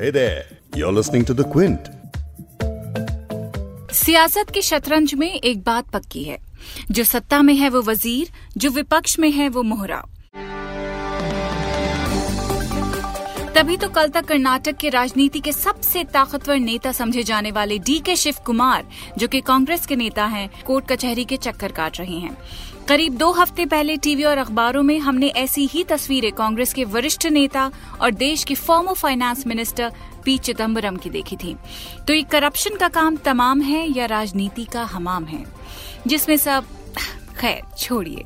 Hey there, you're listening to The Quint. सियासत के शतरंज में एक बात पक्की है। जो सत्ता में है वो वज़ीर जो विपक्ष में है वो मोहरा। तभी तो कल तक कर्नाटक के राजनीति के सबसे ताकतवर नेता समझे जाने वाले डी के शिव कुमार जो कि कांग्रेस के नेता हैं कोर्ट कचहरी के चक्कर काट रहे हैं। करीब दो हफ़्ते पहले टीवी और अखबारों में हमने ऐसी ही तस्वीरें कांग्रेस के वरिष्ठ नेता और देश के former finance minister P. Chidambaram की देखी थी। तो ये करप्शन का काम तमाम है या राजनीति का हमाम है? जिसमें सब, खैर, छोड़िए।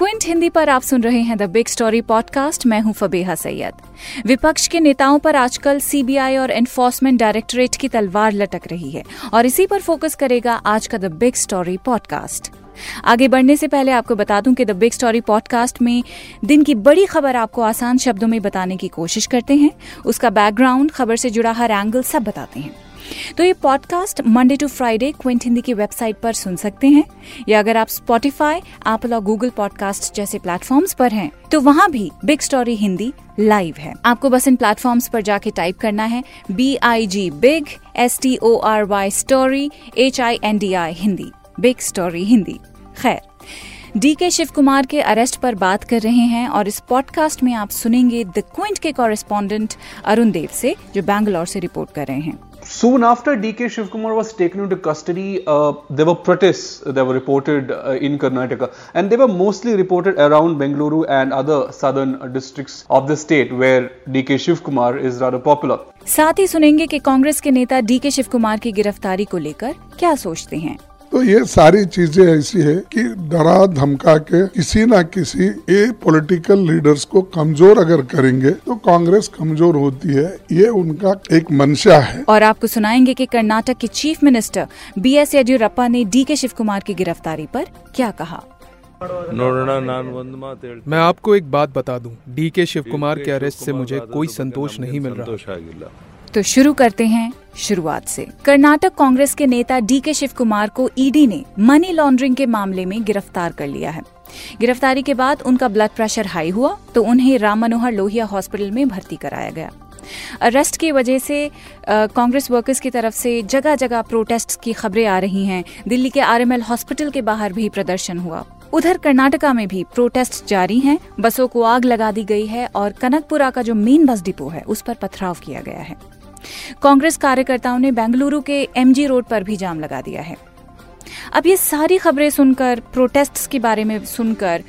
क्विंट हिंदी पर आप सुन रहे हैं द बिग स्टोरी पॉडकास्ट। मैं हूँ फबेहा सैयद। विपक्ष के नेताओं पर आजकल सीबीआई और एनफोर्समेंट डायरेक्टोरेट की तलवार लटक रही है और इसी पर फोकस करेगा आज का द बिग स्टोरी पॉडकास्ट। आगे बढ़ने से पहले आपको बता दूँ कि द बिग स्टोरी पॉडकास्ट में दिन की बड़ी खबर आपको आसान शब्दों में बताने की कोशिश करते हैं। उसका बैकग्राउंड खबर से जुड़ा हर एंगल सब बताते हैं। तो ये podcast Monday to Friday Quint Hindi की वेबसाइट पर सुन सकते हैं। या अगर आप स्पॉटिफाई एप्पल और गूगल पॉडकास्ट जैसे प्लेटफॉर्म्स पर हैं तो वहाँ भी बिग स्टोरी हिंदी लाइव है। आपको बस इन प्लेटफॉर्म्स पर जाके टाइप करना है। B I G big S T O R Y story H I N D I Hindi big story Hindi खैर डी के शिव कुमार के अरेस्ट पर बात कर रहे हैं और इस पॉडकास्ट में आप सुनेंगे द क्विंट के कॉरेस्पॉन्डेंट अरुण देव से, जो बैंगलोर से रिपोर्ट कर रहे हैं। Soon after DK Shivkumar was taken into custody, uh, there were protests that were reported uh, in Karnataka, and they were mostly reported around Bengaluru and other southern districts of the state where DK Shivkumar is rather popular. साथ ही सुनेंगे कि कांग्रेस के नेता D K Shiv Kumar की गिरफ्तारी को लेकर क्या सोचते हैं तो ये सारी चीज़ें ऐसी है कि डरा धमका के किसी ना किसी ये पॉलिटिकल लीडर्स को कमज़ोर अगर करेंगे तो कांग्रेस कमज़ोर होती है। ये उनका एक मंशा है। और आपको सुनाएँगे कि कर्नाटक के chief minister B S Yediyurappa ने डी के शिव कुमार की गिरफ्तारी पर क्या कहा। मैं आपको एक बात बता दूँ। डी के शिव कुमार के अरेस्ट से मुझे कोई संतोष नहीं मिल रहा। तो शुरू करते हैं शुरुआत से। कर्नाटक कांग्रेस के नेता डी के शिव कुमार को ईडी ने मनी लॉन्ड्रिंग के मामले में गिरफ़्तार कर लिया है। गिरफ्तारी के बाद उनका ब्लड प्रेशर हाई हुआ तो उन्हें राम मनोहर लोहिया हॉस्पिटल में भर्ती कराया गया। अरेस्ट की वजह से कांग्रेस वर्कर्स की तरफ़ से जगह जगह प्रोटेस्ट की खबरें आ रही हैं। दिल्ली के आरएमएल हॉस्पिटल के बाहर भी प्रदर्शन हुआ। उधर कर्नाटका में भी प्रोटेस्ट जारी हैं, बसों को आग लगा दी गई है और कनकपुरा का जो मेन बस डिपो है, उस पर पथराव किया गया है। कांग्रेस कार्यकर्ताओं ने बेंगलुरु के एमजी रोड पर भी जाम लगा दिया है। अब ये सारी खबरें सुनकर प्रोटेस्ट्स के बारे में सुनकर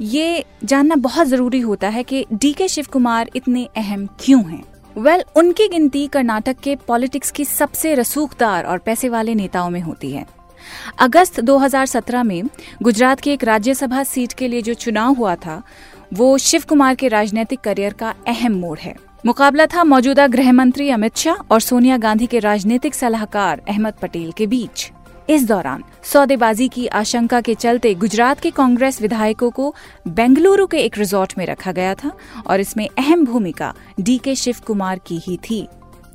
ये जानना बहुत ज़रूरी होता है कि डी के शिव कुमार इतने अहम क्यों हैं? वेल well, उनकी गिनती कर्नाटक के पॉलिटिक्स की सबसे रसूखदार और पैसे वाले नेताओं में होती है। अगस्त 2017 में गुजरात की एक राज्यसभा सीट के लिए जो चुनाव हुआ था वो शिव कुमार के राजनीतिक करियर का अहम मोड़ है। मुकाबला था मौजूदा गृह मंत्री अमित शाह और सोनिया गांधी के राजनीतिक सलाहकार अहमद पटेल के बीच। इस दौरान सौदेबाजी की आशंका के चलते गुजरात के कांग्रेस विधायकों को बेंगलुरु के एक रिजॉर्ट में रखा गया था और इसमें अहम भूमिका डी के शिव कुमार की ही थी।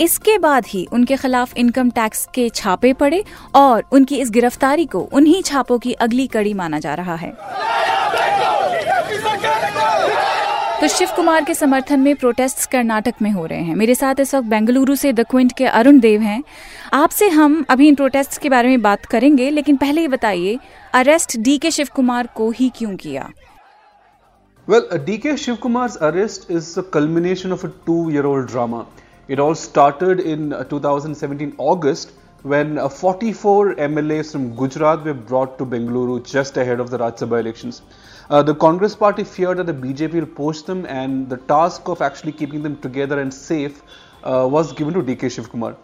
इसके बाद ही उनके खिलाफ इनकम टैक्स के छापे पड़े और उनकी इस गिरफ्तारी को उन्हीं छापों की अगली कड़ी माना जा रहा है। तो शिव कुमार के समर्थन में प्रोटेस्ट कर्नाटक में हो रहे हैं। मेरे साथ इस वक्त बेंगलुरु से द क्विंट के अरुण देव हैं। आपसे हम अभी इन प्रोटेस्ट के बारे में बात करेंगे, लेकिन पहले ये बताइए arrest D K Shiv Kumar को ही क्यों किया? Well D K Shiv Kumar arrest is the of two year old drama it all start in 2017 August when uh, 44 MLAs from Gujarat were brought to Bengaluru just ahead of the Rajya Sabha elections. Uh, the Congress party feared that the BJP will poach them, and the task of actually keeping them together and safe uh, was given to DK Shivkumar.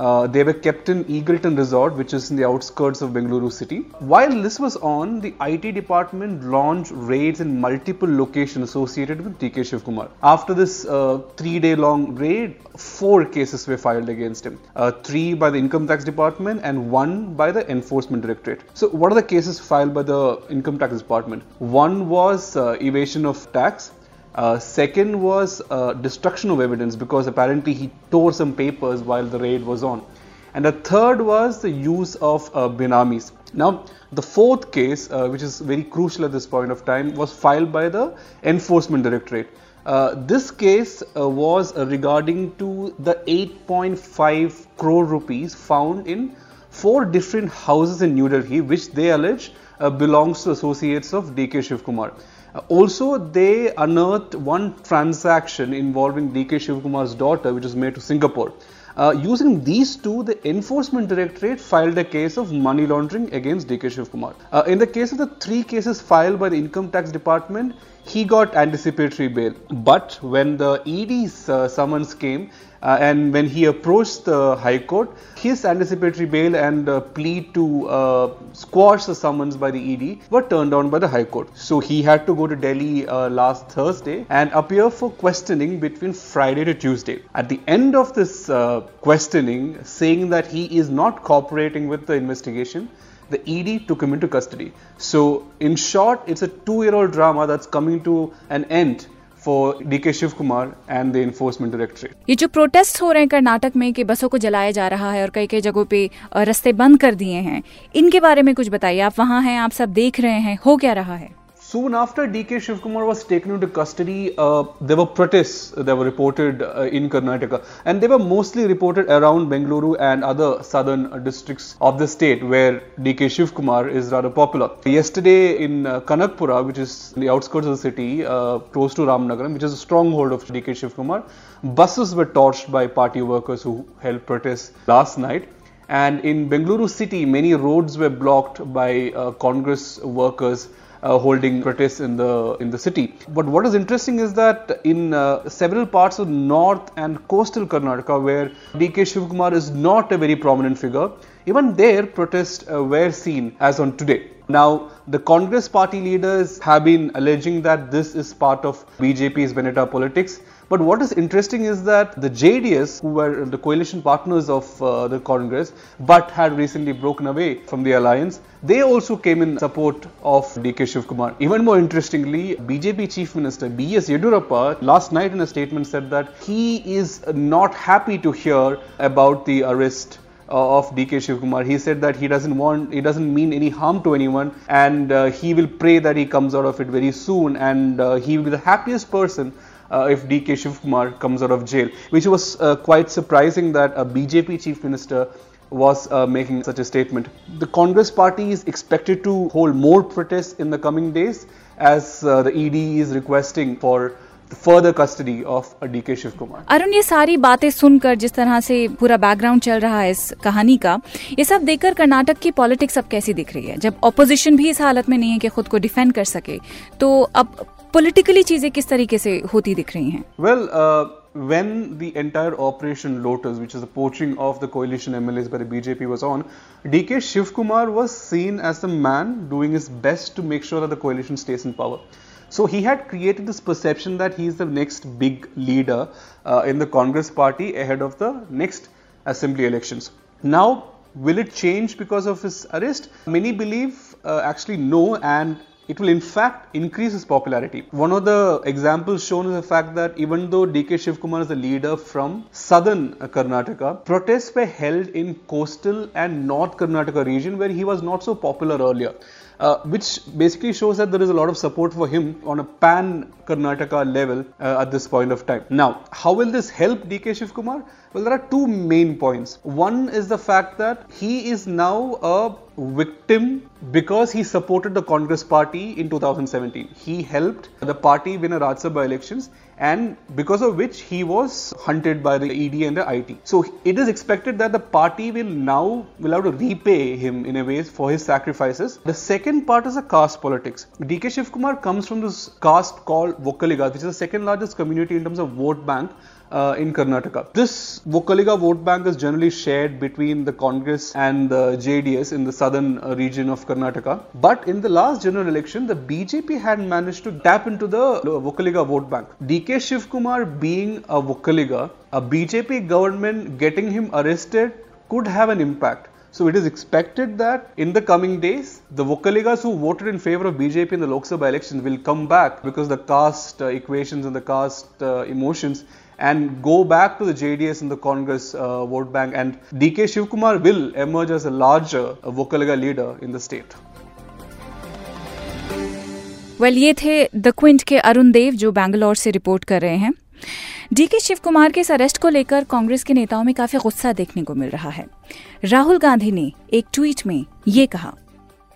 Uh, they were kept in Eagleton Resort, which is in the outskirts of Bengaluru city. While this was on, the IT department launched raids in multiple locations associated with DK Shivkumar. After this uh, three-day-long raid, four cases were filed against him. Uh, three by the income tax department and one by the enforcement directorate. So, what are the cases filed by the income tax department? One was uh, evasion of tax. Uh, second was uh, destruction of evidence because apparently he tore some papers while the raid was on. And the third was the use of uh, binamis. Now, the fourth case, uh, which is very crucial at this point of time, was filed by the Enforcement Directorate. Uh, this case uh, was regarding to the 8.5 crore rupees found in four different houses in New Delhi, which they allege belongs to associates of DK Shivkumar. Also, they unearthed one transaction involving DK Shivakumar's daughter, which was made to Singapore. Uh, using these two, the Enforcement Directorate filed a case of money laundering against DK Shivkumar. Uh, in the case of the three cases filed by the Income Tax Department, he got anticipatory bail. But when the ED's uh, summons came uh, and when he approached the High Court, his anticipatory bail and uh, plea to uh, squash the summons by the ED were turned down by the High Court. So he had to go to Delhi uh, last Thursday and appear for questioning between Friday to Tuesday. At the end of this uh, questioning, saying that he is not cooperating with the investigation, the ED took him into custody. So, in short, it's a two year old drama that's coming to an end. ये जो protest हो रहे हैं कर्नाटक में कि बसों को जलाया जा रहा है और कई कई जगहों पे रास्ते बंद कर दिए हैं इनके बारे में कुछ बताइए आप वहाँ हैं आप सब देख रहे हैं हो क्या रहा है Soon after DK Shivkumar was taken into custody, uh, there were protests that were reported uh, in Karnataka, and they were mostly reported around Bengaluru and other southern districts of the state where DK Shivkumar is rather popular. Yesterday in uh, Kanakpura, which is the outskirts of the city, uh, close to Ramnagaram, which is a stronghold of DK Shivkumar, buses were torched by party workers who held protests last night. And in Bengaluru city, many roads were blocked by uh, Congress workers uh, holding protests in the in the city. But what is interesting is that in uh, several parts of north and coastal Karnataka, where DK Shivkumar is not a very prominent figure, even there protests uh, were seen as on today. Now, the Congress party leaders have been alleging that this is part of BJP's Veneta politics. But what is interesting is that the JDS, who were the coalition partners of uh, the Congress, but had recently broken away from the alliance, they also came in support of DK Shivkumar. Even more interestingly, BJP Chief Minister B.S. Yedurappa last night in a statement said that he is not happy to hear about the arrest uh, of DK Shivkumar. He said that he doesn't want, he doesn't mean any harm to anyone, and uh, he will pray that he comes out of it very soon, and uh, he will be the happiest person. Uh, if DK Shivkumar comes out of jail, which was uh, quite surprising that a BJP chief minister was uh, making such a statement. The Congress party is expected to hold more protests in the coming days as uh, the ED is requesting for further custody of D K Shiv Kumar Arun ये सारी बातें सुनकर जिस तरह से पूरा background चल रहा है इस कहानी का ये सब देखकर कर्नाटक की पॉलिटिक्स अब कैसी दिख रही है जब ऑपोजिशन भी इस हालत में नहीं है कि खुद को डिफेंड कर सके तो अब पॉलिटिकली चीज़ें किस तरीके से होती दिख रही हैं well when the entire Operation Lotus, which is the poaching of the coalition MLAs by the BJP, was on, DK Shivkumar was seen as the man doing his best to make sure that the coalition stays in power. So he had created this perception that he is the next big leader uh, in the Congress party ahead of the next assembly elections. Now, will it change because of his arrest? Many believe uh, actually no, and it will in fact increase his popularity. One of the examples shown is the fact that even though DK Shivkumar is a leader from southern Karnataka, protests were held in coastal and north Karnataka region where he was not so popular earlier uh, which basically shows that there is a lot of support for him on a pan Karnataka level uh, at this point of time. Now, how will this help DK Shivkumar? Well, there are two main points. One is the fact that he is now a victim because he supported the Congress party in 2017. He helped the party win a Rajya Sabha elections and because of which he was hunted by the ED and the IT. So it is expected that the party will now will have to repay him in a way for his sacrifices. The second part is the caste politics. DK Shivkumar comes from this caste called Vokkaliga, which is the second largest community in terms of vote bank uh, in Karnataka. This Vokkaliga vote bank is generally shared between the Congress and the JDS in the southern uh, region of Karnataka. But in the last general election, the BJP had managed to tap into the Vokkaliga vote bank. DK Shivkumar being a Vokkaliga, a BJP government getting him arrested could have an impact. So it is expected that in the coming days, the Vokkaligas who voted in favor of BJP in the Lok Sabha elections will come back because the caste uh, equations and the caste uh, emotions and go back to the JDS and the Congress uh, vote bank. And DK Shivkumar will emerge as a larger uh, Vokkaliga leader in the state. Well well, ये थे the Quint के अरुण देव जो बैंगलोर से report कर रहे हैं DK Shiv Kumar के इस अरेस्ट को लेकर कांग्रेस के नेताओं में काफ़ी गुस्सा देखने को मिल रहा है राहुल गांधी ने एक ट्वीट में ये कहा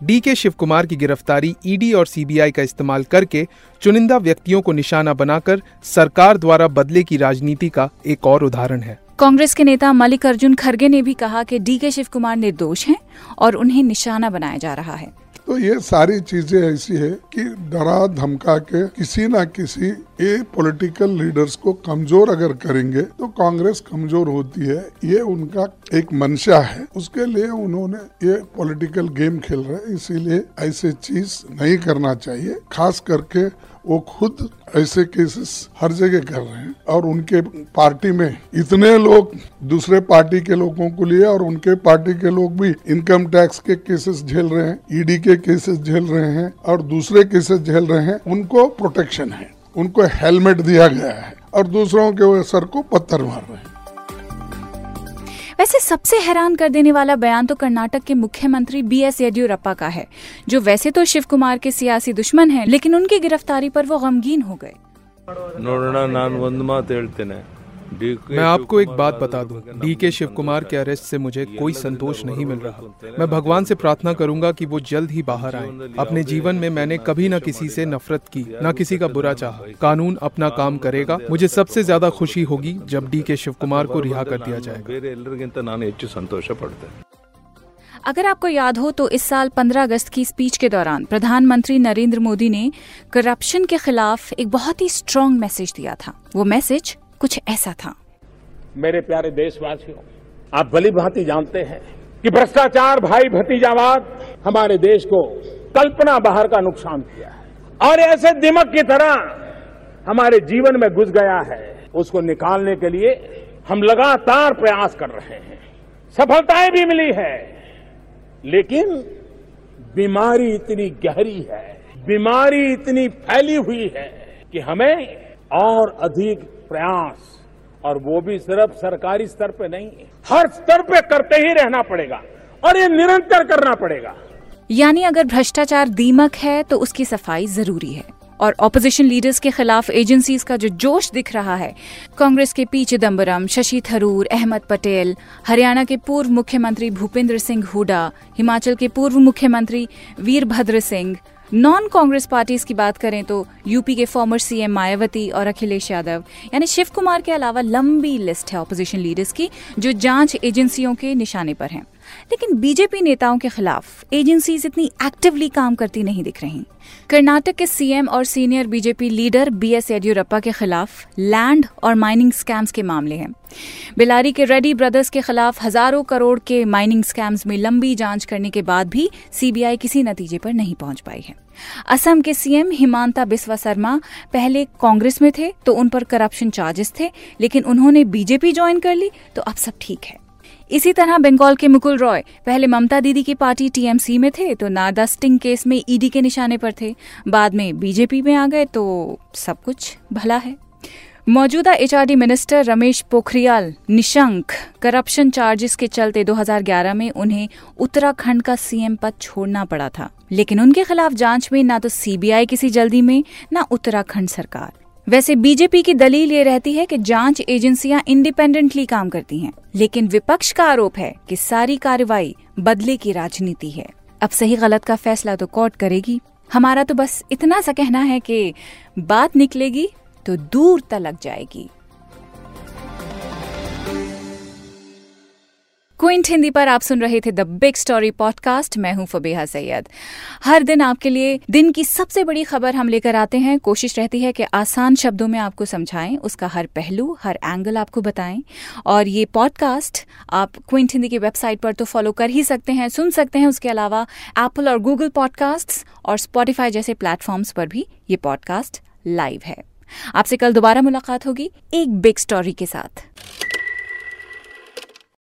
डी के शिव कुमार की गिरफ्तारी ईडी और सीबीआई का इस्तेमाल करके चुनिंदा व्यक्तियों को निशाना बनाकर सरकार द्वारा बदले की राजनीति का एक और उदाहरण है। कांग्रेस के नेता मल्लिकार्जुन खड़गे ने भी कहा कि डी के शिव कुमार निर्दोष हैं और उन्हें निशाना बनाया जा रहा है। तो ये सारी चीज़ें ऐसी है कि डरा धमका के किसी ना किसी ये पॉलिटिकल लीडर्स को कमज़ोर अगर करेंगे तो कांग्रेस कमज़ोर होती है। ये उनका एक मंशा है। उसके लिए उन्होंने ये पॉलिटिकल गेम खेल रहे हैं, इसीलिए ऐसे चीज़ नहीं करना चाहिए। खास करके वो खुद ऐसे केसेस हर जगह कर रहे हैं और उनके पार्टी में इतने लोग दूसरे पार्टी के लोगों को लिए और उनके पार्टी के लोग भी इनकम टैक्स के केसेस झेल रहे हैं ईडी के केसेस झेल रहे हैं और दूसरे केसेस झेल रहे हैं। उनको प्रोटेक्शन है, उनको हेलमेट दिया गया है और दूसरों के सर को पत्थर मार रहे हैं। वैसे सबसे हैरान कर देने वाला बयान तो कर्नाटक के मुख्यमंत्री बी एस येडियुरप्पा का है जो वैसे तो शिव कुमार के सियासी दुश्मन हैं, लेकिन उनकी गिरफ्तारी पर वो गमगीन हो गए। मैं आपको एक बात बता दूँ, डी के शिव कुमार के अरेस्ट से मुझे कोई संतोष नहीं मिल रहा। मैं भगवान से प्रार्थना करूँगा कि वो जल्द ही बाहर आए। अपने जीवन में मैंने कभी न किसी से नफरत की न किसी का बुरा चाहा। कानून अपना काम करेगा। मुझे सबसे ज़्यादा खुशी होगी जब डी के शिव कुमार को रिहा कर दिया जाएगा। संतोष अगर आपको याद हो तो इस साल 15 अगस्त की स्पीच के दौरान प्रधानमंत्री नरेंद्र मोदी ने करप्शन के खिलाफ एक बहुत ही स्ट्रॉन्ग मैसेज दिया था वो मैसेज कुछ ऐसा था। मेरे प्यारे देशवासियों, आप भली भांति जानते हैं कि भ्रष्टाचार, भाई भतीजावाद हमारे देश को कल्पना बाहर का नुकसान किया है। और ऐसे दिमक की तरह हमारे जीवन में घुस गया है। उसको निकालने के लिए हम लगातार प्रयास कर रहे हैं। सफलताएँ भी मिली है, लेकिन बीमारी इतनी गहरी है, बीमारी इतनी फैली हुई है कि हमें और अधिक प्रयास, और वो भी सिर्फ़ सरकारी स्तर पे नहीं हर स्तर पे करते ही रहना पड़ेगा, और ये निरंतर करना पड़ेगा। यानी अगर भ्रष्टाचार दीमक है तो उसकी सफ़ाई ज़रूरी है। और ऑपोजिशन लीडर्स के खिलाफ एजेंसीज का जो जोश दिख रहा है, कांग्रेस के पी चिदम्बरम शशि थरूर, अहमद पटेल, हरियाणा के पूर्व मुख्यमंत्री भूपेंद्र सिंह हुडा हिमाचल के पूर्व मुख्यमंत्री वीरभद्र सिंह नॉन कांग्रेस पार्टीज़ की बात करें तो यूपी के फॉर्मर सीएम मायावती और अखिलेश यादव यानी शिव कुमार के अलावा लंबी लिस्ट है ऑपोजिशन लीडर्स की, जो जाँच एजेंसियों के निशाने पर हैं। लेकिन बीजेपी नेताओं के खिलाफ एजेंसीज इतनी एक्टिवली काम करती नहीं दिख रही। कर्नाटक के सीएम और senior BJP leader B S Yediyurappa के खिलाफ लैंड और माइनिंग स्कैम्स के मामले हैं। बिलारी के रेड्डी ब्रदर्स के खिलाफ हज़ारों करोड़ के माइनिंग स्कैम्स में लंबी जाँच करने के बाद भी सीबीआई किसी नतीजे पर नहीं पहुँच पाई है। असम के सीएम हिमांता बिस्वा शर्मा पहले कांग्रेस में थे तो उन पर करप्शन चार्जेस थे, लेकिन उन्होंने बीजेपी ज्वाइन कर ली तो अब सब ठीक है। इसी तरह बंगाल के मुकुल रॉय, पहले ममता दीदी की पार्टी टीएमसी में थे तो नारदा स्टिंग केस में ईडी के निशाने पर थे। बाद में बीजेपी में आ गए तो सब कुछ भला है। मौजूदा HRD minister Ramesh Pokhriyal Nishank corruption charges के चलते 2011 में उन्हें उत्तराखंड का सीएम पद छोड़ना पड़ा था। लेकिन उनके खिलाफ जाँच में ना तो सीबीआई किसी जल्दी में, ना उत्तराखंड सरकार। वैसे बीजेपी की दलील ये रहती है कि जाँच एजेंसियाँ इंडिपेंडेंटली काम करती हैं, लेकिन विपक्ष का आरोप है कि सारी कार्रवाई बदले की राजनीति है। अब सही गलत का फैसला तो कोर्ट करेगी। हमारा तो बस इतना सा कहना है कि बात निकलेगी तो दूर तलक जाएगी। क्विंट हिंदी पर आप सुन रहे थे द बिग स्टोरी पॉडकास्ट। मैं हूँ फबीहा सैयद। हर दिन आपके लिए दिन की सबसे बड़ी खबर हम लेकर आते हैं। कोशिश रहती है कि आसान शब्दों में आपको समझाएँ, उसका हर पहलू, हर एंगल आपको बताएँ। और ये पॉडकास्ट आप क्विंट हिंदी की वेबसाइट पर तो फॉलो कर ही सकते हैं, सुन सकते हैं। उसके अलावा एप्पल और गूगल पॉडकास्ट और स्पॉटिफाई जैसे प्लेटफॉर्म्स पर भी ये पॉडकास्ट लाइव है। आपसे कल दोबारा मुलाकात होगी एक बिग स्टोरी के साथ।